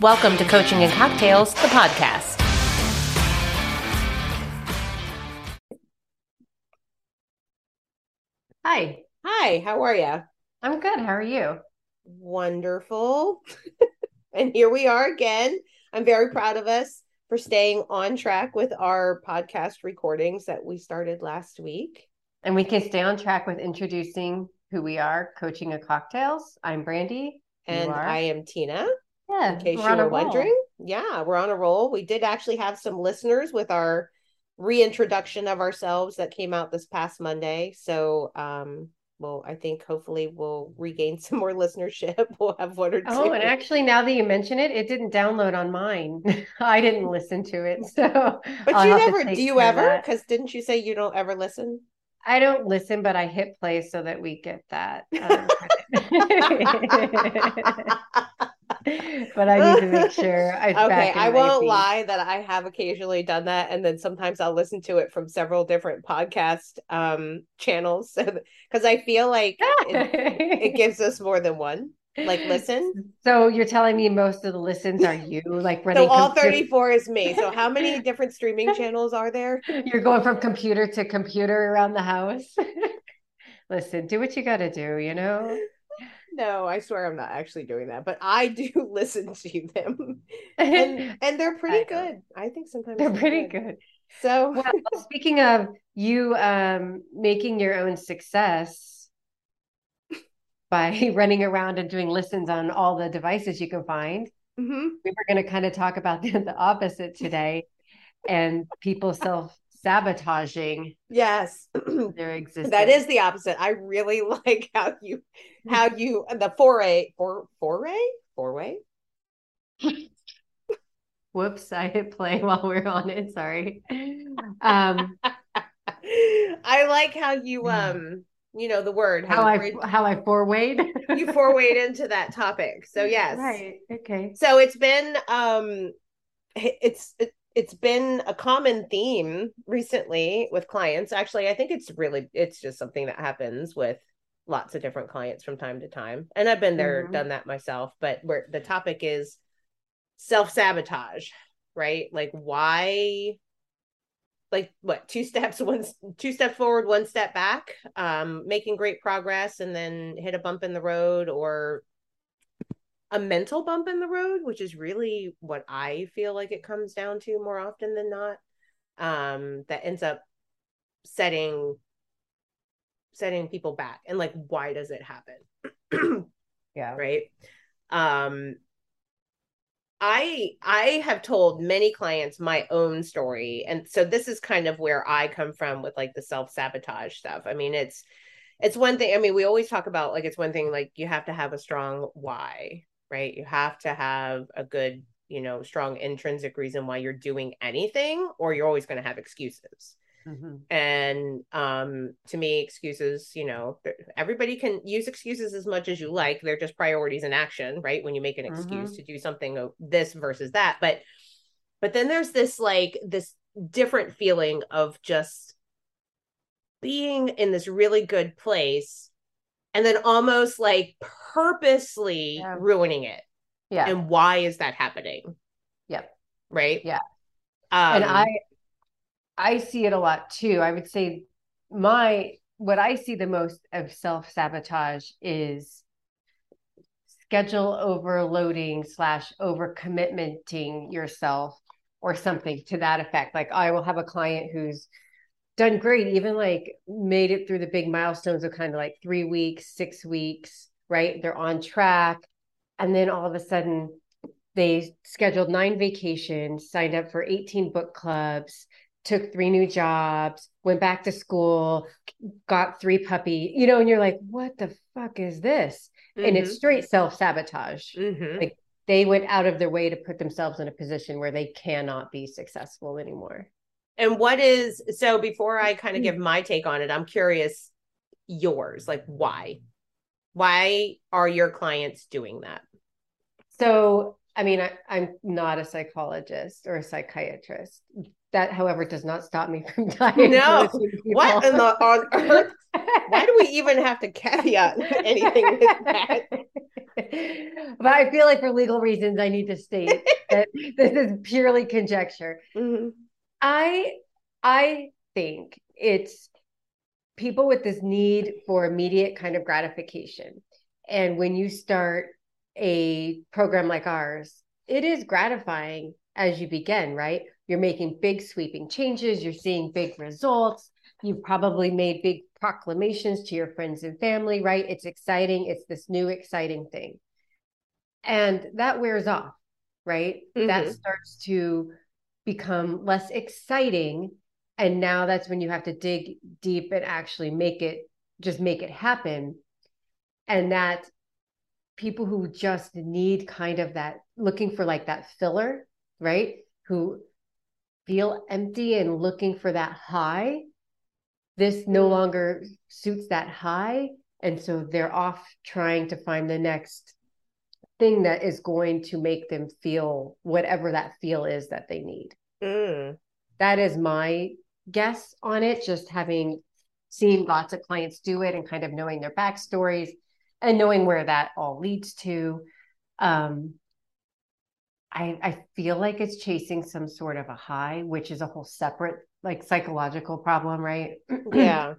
Welcome to Coaching and Cocktails, the podcast. Hi. Hi, how are you? I'm good. How are you? Wonderful. and here we are again. I'm very proud of us for staying on track with our podcast recordings that we started last week. And we can stay on track with introducing who we are, Coaching and Cocktails. I'm Brandi. And I am Tina. Yeah. In case you were wondering. Yeah, we're on a roll. We did actually have some listeners with our reintroduction of ourselves that came out this past Monday. So um well, I think hopefully we'll regain some more listenership. We'll have one or two. Oh, and actually, now that you mention it, it didn't download on mine. I didn't listen to it, so. But I'll you never do you ever? Because didn't you say you don't ever listen? I don't listen, but I hit play so that we get that. Um, but I need to make sure I okay. I won't lie that I have occasionally done that, and then sometimes I'll listen to it from several different podcast um, channels, because I feel like it, it gives us more than one like listen. So you're telling me most of the listens are you like running. So all 34 is me. So how many different streaming channels are there? You're going from computer to computer around the house. Listen, do what you got to do, you know? No, I swear I'm not actually doing that, but I do listen to them. And, and they're pretty I good. I think sometimes they're, they're pretty good. good. So well, speaking of you um making your own success by running around and doing listens on all the devices you can find. Mm-hmm. We were going to kind of talk about the, the opposite today and people self sabotaging yes. their existence. that is the opposite. I really like how you how you the foray for foray? Foray? Whoops i hit play while we are on it sorry. Um i like how you um you know the word how, how i how i forwayed you forwayed into that topic. So yes. Right okay. So it's been um it's it, it's been a common theme recently with clients. Actually i think it's really it's just something that happens with lots of different clients from time to time. And i've been there mm-hmm. done that myself but where the topic is self-sabotage right? Like why like what two steps one two steps forward one step back um making great progress and then hit a bump in the road or a mental bump in the road which is really what i feel like it comes down to more often than not um that ends up setting setting people back and like why does it happen? Yeah. Right? Um I I have told many clients my own story and so this is kind of where I come from with like the self-sabotage stuff. I mean it's it's one thing I mean we always talk about like it's one thing like you have to have a strong why, right? You have to have a good, you know, strong intrinsic reason why you're doing anything or you're always going to have excuses. Mm-hmm. And um, to me, excuses, you know, everybody can use excuses as much as you like. They're just priorities in action, right? When you make an excuse mm-hmm. to do something this versus that. But but then there's this like this different feeling of just being in this really good place and then almost like purposely yeah. ruining it. Yeah. And why is that happening? Yep. Right? Yeah. Um, and I I see it a lot too. I would say my what I see the most of self sabotage is schedule overloading slash overcommitmenting yourself or something to that effect. Like I will have a client who's done great, even like made it through the big milestones of kind of like three weeks, six weeks, right? They're on track. And then all of a sudden they scheduled nine vacations, signed up for 18 book clubs, took three new jobs, went back to school, got three puppy, you know, and you're like, what the fuck is this? Mm-hmm. And it's mm-hmm. straight self sabotage. Mm-hmm. Like they went out of their way to put themselves in a position where they cannot be successful anymore. And what is so before I kind of give my take on it, I'm curious yours, like why? Why are your clients doing that? So, I mean, I, I'm not a psychologist or a psychiatrist, that, however, does not stop me from dying. No, what in the on earth? Why do we even have to caveat anything with that? but I feel like for legal reasons, I need to state that this is purely conjecture. Mm-hmm. I I think it's people with this need for immediate kind of gratification. And when you start a program like ours, it is gratifying as you begin, right? You're making big sweeping changes, you're seeing big results. You've probably made big proclamations to your friends and family, right? It's exciting. It's this new exciting thing. And that wears off, right? Mm-hmm. That starts to become less exciting. And now that's when you have to dig deep and actually make it, just make it happen. And that people who just need kind of that, looking for like that filler, right? Who feel empty and looking for that high this no longer suits that high and so they're off trying to find the next thing that is going to make them feel whatever that feel is that they need mm. that is my guess on it just having seen lots of clients do it and kind of knowing their backstories and knowing where that all leads to um, I, I feel like it's chasing some sort of a high, which is a whole separate like psychological problem, right? yeah.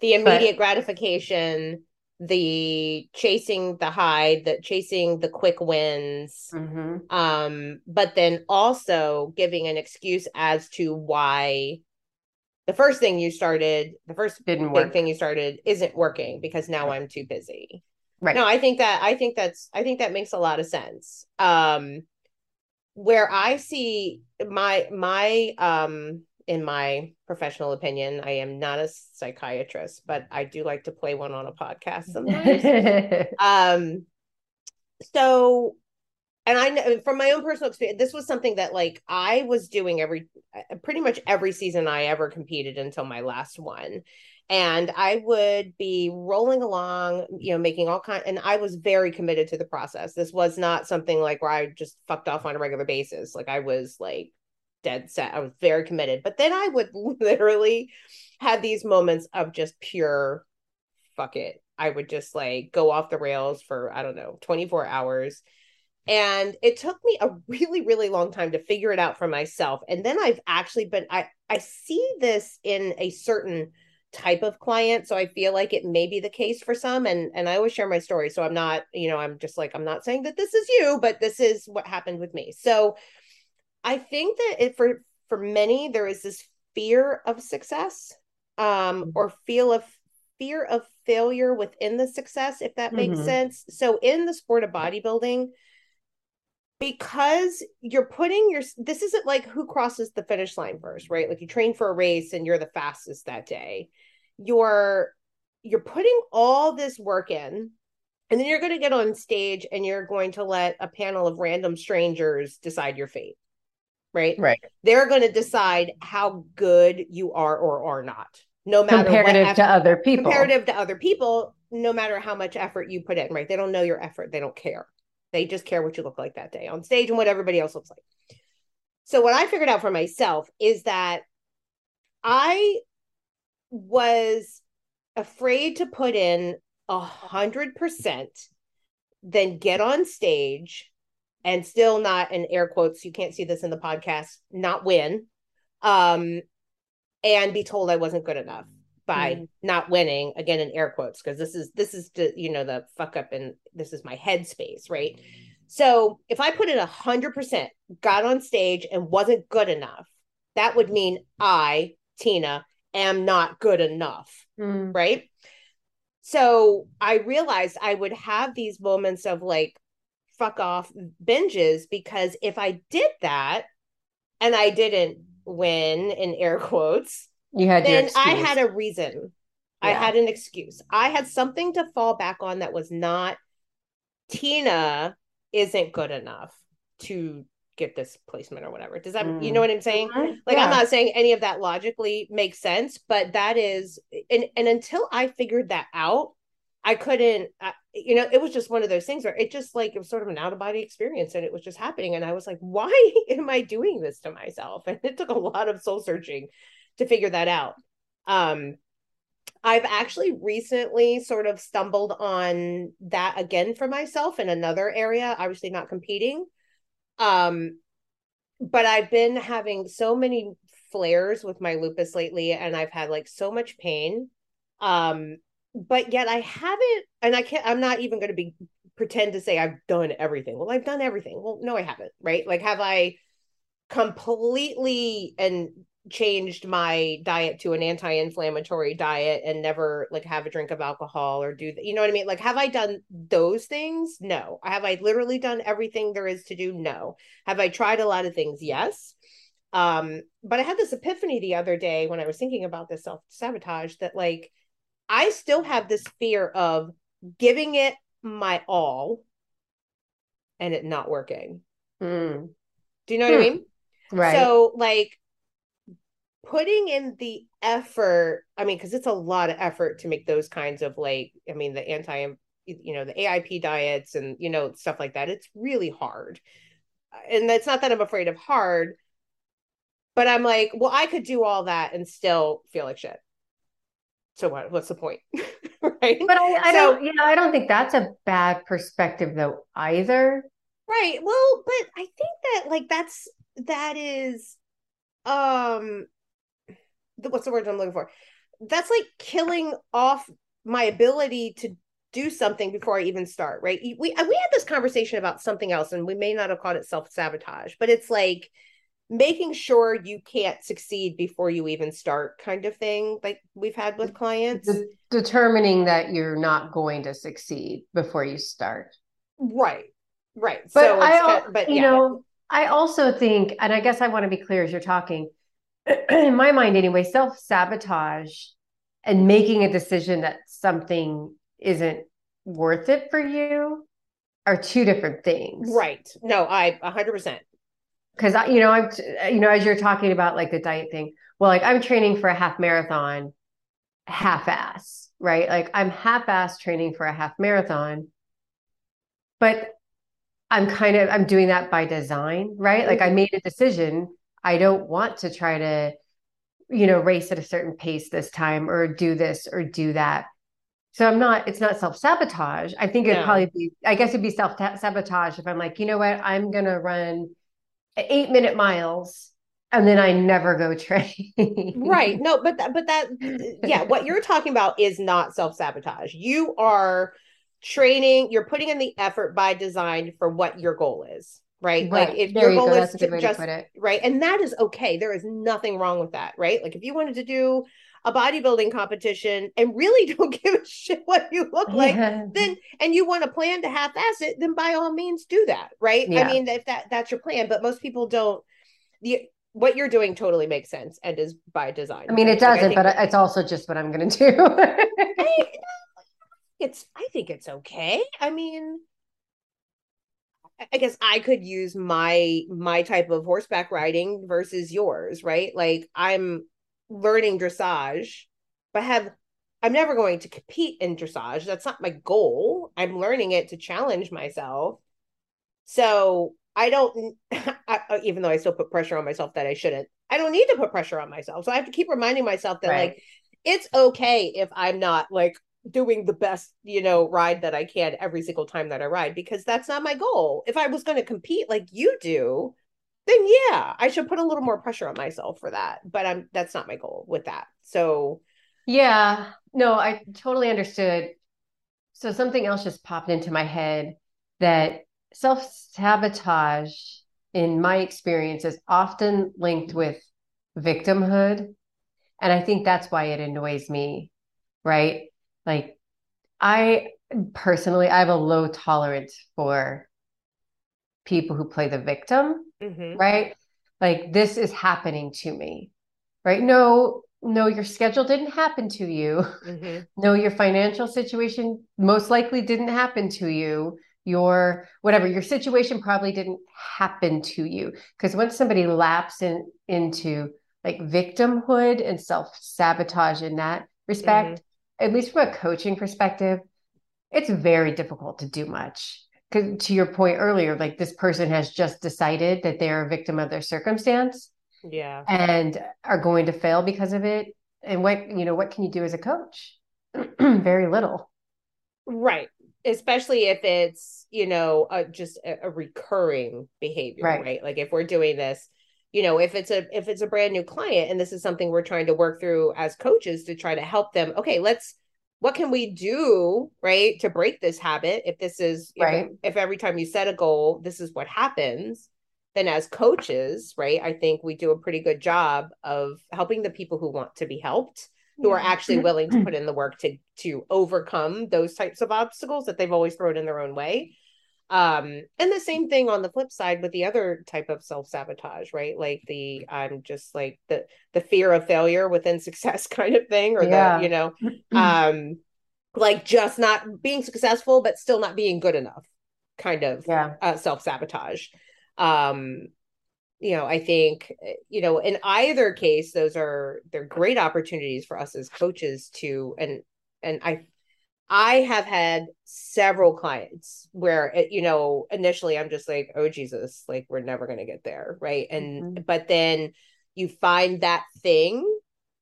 The immediate but, gratification, the chasing the high, the chasing the quick wins. Mm-hmm. Um, but then also giving an excuse as to why the first thing you started, the first didn't big work. thing you started isn't working because now I'm too busy. Right. No, I think that I think that's I think that makes a lot of sense. Um where I see my my um in my professional opinion, I am not a psychiatrist, but I do like to play one on a podcast sometimes. um, so, and I know from my own personal experience, this was something that like I was doing every pretty much every season I ever competed until my last one. And I would be rolling along, you know, making all kind, and I was very committed to the process. This was not something like where I just fucked off on a regular basis. Like I was like dead set. I was very committed. But then I would literally have these moments of just pure fuck it. I would just like go off the rails for, I don't know, 24 hours. And it took me a really, really long time to figure it out for myself. And then I've actually been, I, I see this in a certain type of client. So I feel like it may be the case for some. And, and I always share my story. So I'm not, you know, I'm just like, I'm not saying that this is you, but this is what happened with me. So I think that it for for many there is this fear of success um mm-hmm. or feel of fear of failure within the success if that makes mm-hmm. sense. So in the sport of bodybuilding because you're putting your this isn't like who crosses the finish line first, right? Like you train for a race and you're the fastest that day. You're you're putting all this work in and then you're going to get on stage and you're going to let a panel of random strangers decide your fate right? Right. They're going to decide how good you are or are not, no matter comparative effort, to other people. Comparative to other people, no matter how much effort you put in, right? They don't know your effort. They don't care. They just care what you look like that day on stage and what everybody else looks like. So what I figured out for myself is that I was afraid to put in a hundred percent, then get on stage and still not in air quotes you can't see this in the podcast not win um and be told i wasn't good enough by mm. not winning again in air quotes because this is this is the you know the fuck up and this is my headspace right so if i put in a hundred percent got on stage and wasn't good enough that would mean i tina am not good enough mm. right so i realized i would have these moments of like fuck off binges because if I did that and I didn't win in air quotes, you had then I had a reason. Yeah. I had an excuse. I had something to fall back on that was not Tina isn't good enough to get this placement or whatever. Does that mm. you know what I'm saying? Mm-hmm. Like yeah. I'm not saying any of that logically makes sense, but that is and and until I figured that out, I couldn't, I, you know, it was just one of those things where it just like it was sort of an out of body experience and it was just happening. And I was like, why am I doing this to myself? And it took a lot of soul searching to figure that out. Um, I've actually recently sort of stumbled on that again for myself in another area, obviously not competing. Um, but I've been having so many flares with my lupus lately, and I've had like so much pain. Um, but yet I haven't, and I can't, I'm not even going to be pretend to say I've done everything. Well, I've done everything. Well, no, I haven't, right? Like, have I completely and changed my diet to an anti-inflammatory diet and never like have a drink of alcohol or do you know what I mean? Like have I done those things? No. Have I literally done everything there is to do? No. Have I tried a lot of things? Yes. Um, but I had this epiphany the other day when I was thinking about this self-sabotage that like I still have this fear of giving it my all and it not working. Mm. Do you know what I Hmm. mean? Right. So like putting in the effort, I mean, because it's a lot of effort to make those kinds of like, I mean, the anti, you know, the AIP diets and you know stuff like that. It's really hard, and it's not that I'm afraid of hard, but I'm like, well, I could do all that and still feel like shit. So what? What's the point, right? but I, I So- don't, yeah, I don't think that's a bad perspective though either. Right. Well, but I think that like that's that is um the, what's the word I'm looking for? That's like killing off my ability to do something before I even start, right? We we had this conversation about something else and we may not have called it self-sabotage, but it's like making sure you can't succeed before you even start kind of thing like we've had with clients. De- determining that you're not going to succeed before you start. Right. Right. But so I, but you yeah. know, I also think, and I guess I want to be clear as you're talking, in my mind anyway, self-sabotage and making a decision that something isn't worth it for you are two different things. Right. No, I 100%. Because you know, I'm, you know, as you're talking about like the diet thing, well, like I'm training for a half marathon, half-ass, right? Like I'm half-ass training for a half marathon, but I'm kind of I'm doing that by design, right? Like I Mhm. made a decision. I don't want to try to, you know, race at a certain pace this time or do this or do that. So I'm not, it's not self-sabotage. I think it'd No. probably be, I guess it'd be self-sabotage if I'm like, you know what, I'm gonna run eight minute miles and then I never go train. right. No but that but that yeah what you're talking about is not self-sabotage. You are training you're putting in the effort by design for what your goal is right, like if There your you goal go. is That's a good to just to right? And that is okay. There is nothing wrong with that right? Like if you wanted to do a bodybuilding competition and really don't give a shit what you look like Yeah. then and you want to plan to half-ass it then by all means do that right? I mean if that that's your plan but most people don't the what you're doing totally makes sense and is by design I mean, it doesn't, think but it's also just what I'm gonna do. I, it's i think it's okay. I mean I- guess I could use my my type of horseback riding versus yours, right? Like I'm learning dressage, but have I'm never going to compete in dressage. That's not my goal. I'm learning it to challenge myself. So I don't, I, uh, even though I still put pressure on myself that I shouldn't, I don't need to put pressure on myself. So I have to keep reminding myself that Right. like it's okay if I'm not like doing the best, you know, ride that I can every single time that I ride because that's not my goal. If I was going to compete like you do, then yeah, I should put a little more pressure on myself for that. But I'm that's not my goal with that. So Yeah, no, I totally understood. So something else just popped into my head that self-sabotage, in my experience, is often linked with victimhood. And I think that's why it annoys me, right? Like, I personally, I have a low tolerance for people who play the victim mhm. right? Like this is happening to me, right? No, no, your schedule didn't happen to you. Mhm. No, your financial situation most likely didn't happen to you. Your whatever, your situation probably didn't happen to you. Because once somebody laps in into like victimhood and self-sabotage in that respect, at least from a coaching perspective, it's very difficult to do much. Because to your point earlier, like this person has just decided that they're a victim of their circumstance yeah. and are going to fail because of it. and what you know what can you do as a coach very little right especially if it's you know a, just a, a recurring behavior right. right like if we're doing this you know if it's a if it's a brand new client and this is something we're trying to work through as coaches to try to help them okay let's what can we do right to break this habit? If this is right. if, if every time you set a goal this is what happens then as coaches right i think we do a pretty good job of helping the people who want to be helped who yeah. are actually mm-hmm. willing to put in the work to to overcome those types of obstacles that they've always thrown in their own way um and the same thing on the flip side with the other type of self-sabotage right like the i'm just like the the fear of failure within success kind of thing or yeah. the you know um like just not being successful but still not being good enough kind of yeah. uh, self-sabotage um you know i think you know in either case those are they're great opportunities for us as coaches to and and i I have had several clients where it, you know initially I'm just like oh Jesus like we're never going to get there right and mm-hmm. but then you find that thing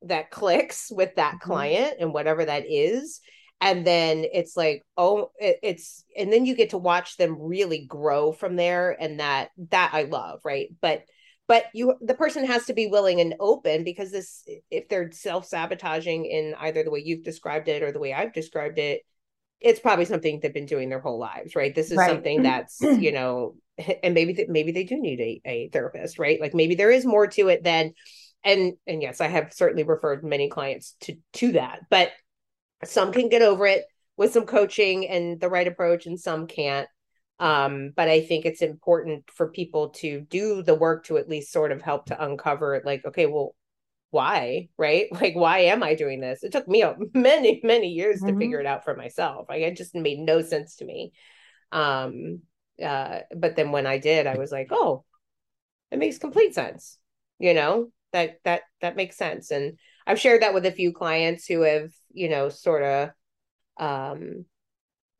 that clicks with that mm-hmm. client and whatever that is and then it's like oh it, it's and then you get to watch them really grow from there and that that I love right but but you the person has to be willing and open because this if they're self-sabotaging in either the way you've described it or the way I've described it it's probably something they've been doing their whole lives right? This is right. something mm-hmm. that's you know and maybe th- maybe they do need a, a therapist right? Like maybe there is more to it than and and yes I have certainly referred many clients to to that but some can get over it with some coaching and the right approach and some can't um, but I think it's important for people to do the work to at least sort of help to uncover like, okay, well, why, right? Like, why am I doing this? It took me many, many years mm-hmm. to figure it out for myself. Like, it just made no sense to me. Um, uh, but then when I did, I was like, oh, it makes complete sense. You know, that that that makes sense. And I've shared that with a few clients who have, you know, sort of um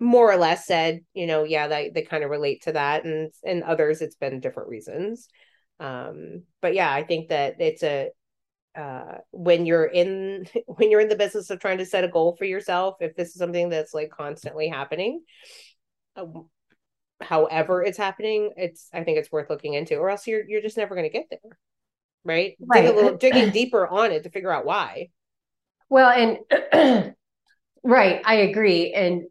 more or less said, you know, yeah, they, they kind of relate to that. And and others it's been different reasons. Um, but yeah, I think that it's a uh when you're in when you're in the business of trying to set a goal for yourself, if this is something that's like constantly happening, uh, however it's happening, it's I think it's worth looking into, or else you're you're just never going to get there. Right? right. Dig a little digging deeper on it to figure out why. Well, and right, I agree. And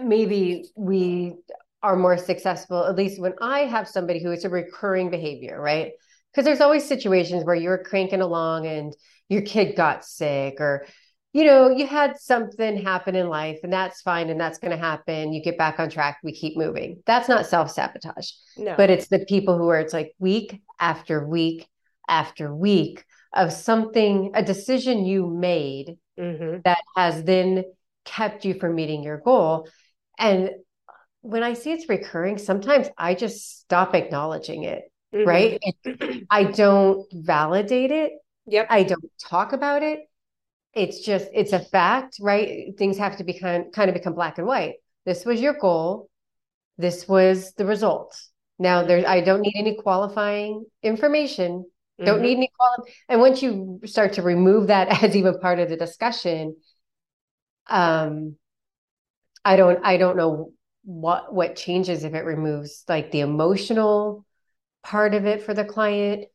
maybe we are more successful at least when i have somebody who it's a recurring behavior right because there's always situations where you're cranking along and your kid got sick or you know you had something happen in life and that's fine and that's going to happen you get back on track we keep moving that's not self-sabotage no. but it's the people who are it's like week after week after week of something a decision you made mm-hmm. that has then kept you from meeting your goal and when I see it's recurring, sometimes I just stop acknowledging it, mm-hmm. right? It, I don't validate it. Yep. I don't talk about it. It's just, it's a fact, right? Things have to become kind of become black and white. This was your goal. This was the result. Now there, I don't need any qualifying information. Mm-hmm. Don't need any quali- And once you start to remove that as even part of the discussion, um, I don't I don't know what what changes if it removes like the emotional part of it for the client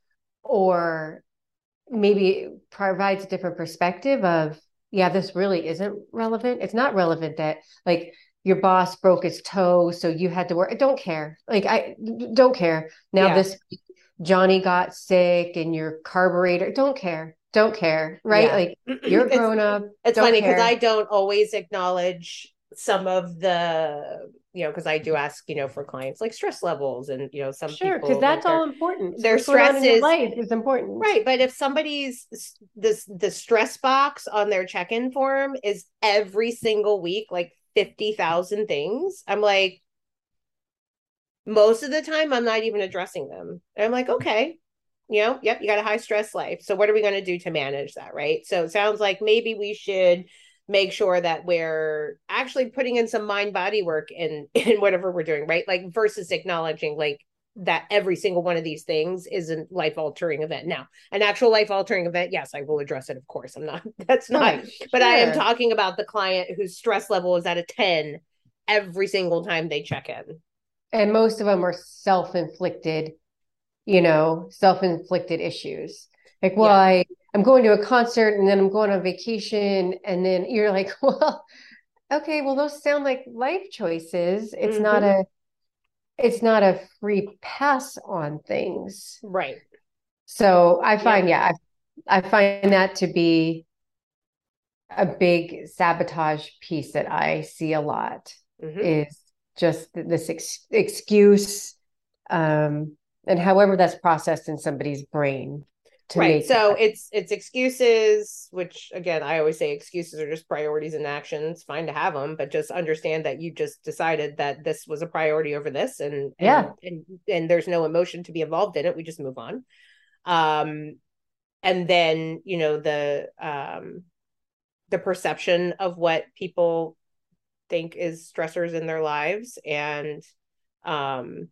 or maybe provides a different perspective of yeah this really isn't relevant. It's not relevant that like your boss broke his toe so you had to work I don't care. Like i don't care. Now yeah. this johnny got sick and your carburetor don't care don't care right? Yeah. like you're grown up it's funny because i don't always acknowledge some of the you know because i do mm. ask you know for clients like stress levels and you know some sure because that's all important. their stress is life is important. Right but if somebody's this the stress box on their check-in form is every single week like 50,000 things i'm like most of the time i'm not even addressing them. And i'm like okay you know yep you got a high stress life so what are we going to do to manage that? Right? So it sounds like maybe we should make sure that we're actually putting in some mind body work in in whatever we're doing right like versus acknowledging like that every single one of these things is a life altering event. Now, an actual life altering event, yes, I will address it. Of course, I'm not. That's not. Right, but sure. I am talking about the client whose stress level is at a ten every single time they check in. And most of them are self inflicted, you know, self inflicted issues. Like, well, yeah. I I'm going to a concert and then I'm going on vacation, and then you're like, well, okay, well, those sound like life choices. It's mm-hmm. not a it's not a free pass on things. Right. So I find, yeah, yeah I, I find that to be a big sabotage piece that I see a lot mm-hmm. is just this ex- excuse um, and however that's processed in somebody's brain right. so that. it's it's excuses which again i always say excuses are just priorities and actions. Fine to have them but just understand that you just decided that this was a priority over this and, and yeah. and and there's no emotion to be involved in it. We just move on. Um and then you know the um the perception of what people think is stressors in their lives and um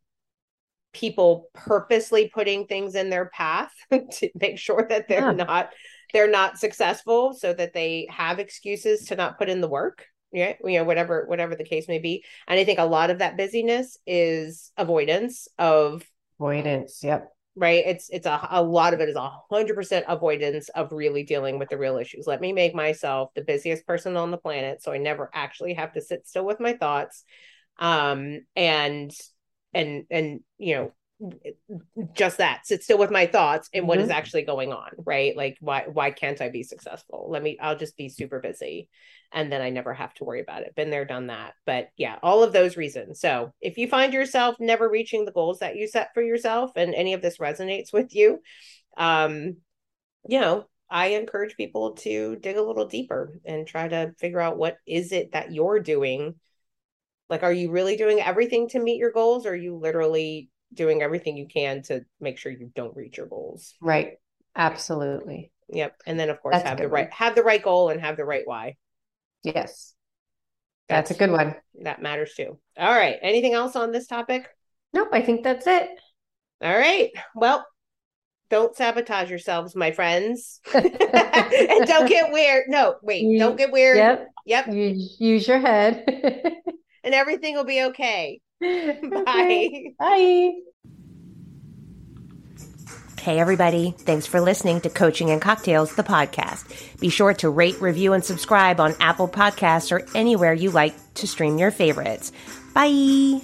people purposely putting things in their path to make sure that they're yeah. not they're not successful so that they have excuses to not put in the work yeah you know whatever whatever the case may be. And i think a lot of that busyness is avoidance of avoidance yep. Right? It's it's a, a lot of it is a hundred percent avoidance of really dealing with the real issues. Let me make myself the busiest person on the planet so i never actually have to sit still with my thoughts. Um and and and you know just that sit still with my thoughts and what mm-hmm. is actually going on right? Like why why can't i be successful? Let me i'll just be super busy and then i never have to worry about it. Been there done that. But yeah all of those reasons. So if you find yourself never reaching the goals that you set for yourself and any of this resonates with you um you know i encourage people to dig a little deeper and try to figure out what is it that you're doing like, are you really doing everything to meet your goals? Or are you literally doing everything you can to make sure you don't reach your goals? Right. Absolutely. Yep. And then of course That's have the right one. have the right goal and have the right why. Yes. That's, that's, a good one. That matters too. All right. Anything else on this topic? Nope, I think that's it. All right. Well, don't sabotage yourselves, my friends. and don't get weird. No, wait, you, don't get weird. Yep. Yep. Use, use your head. and everything will be okay. Bye. Bye. Hey, everybody. Thanks for listening to Coaching and Cocktails, the podcast. Be sure to rate, review, and subscribe on Apple Podcasts or anywhere you like to stream your favorites. Bye.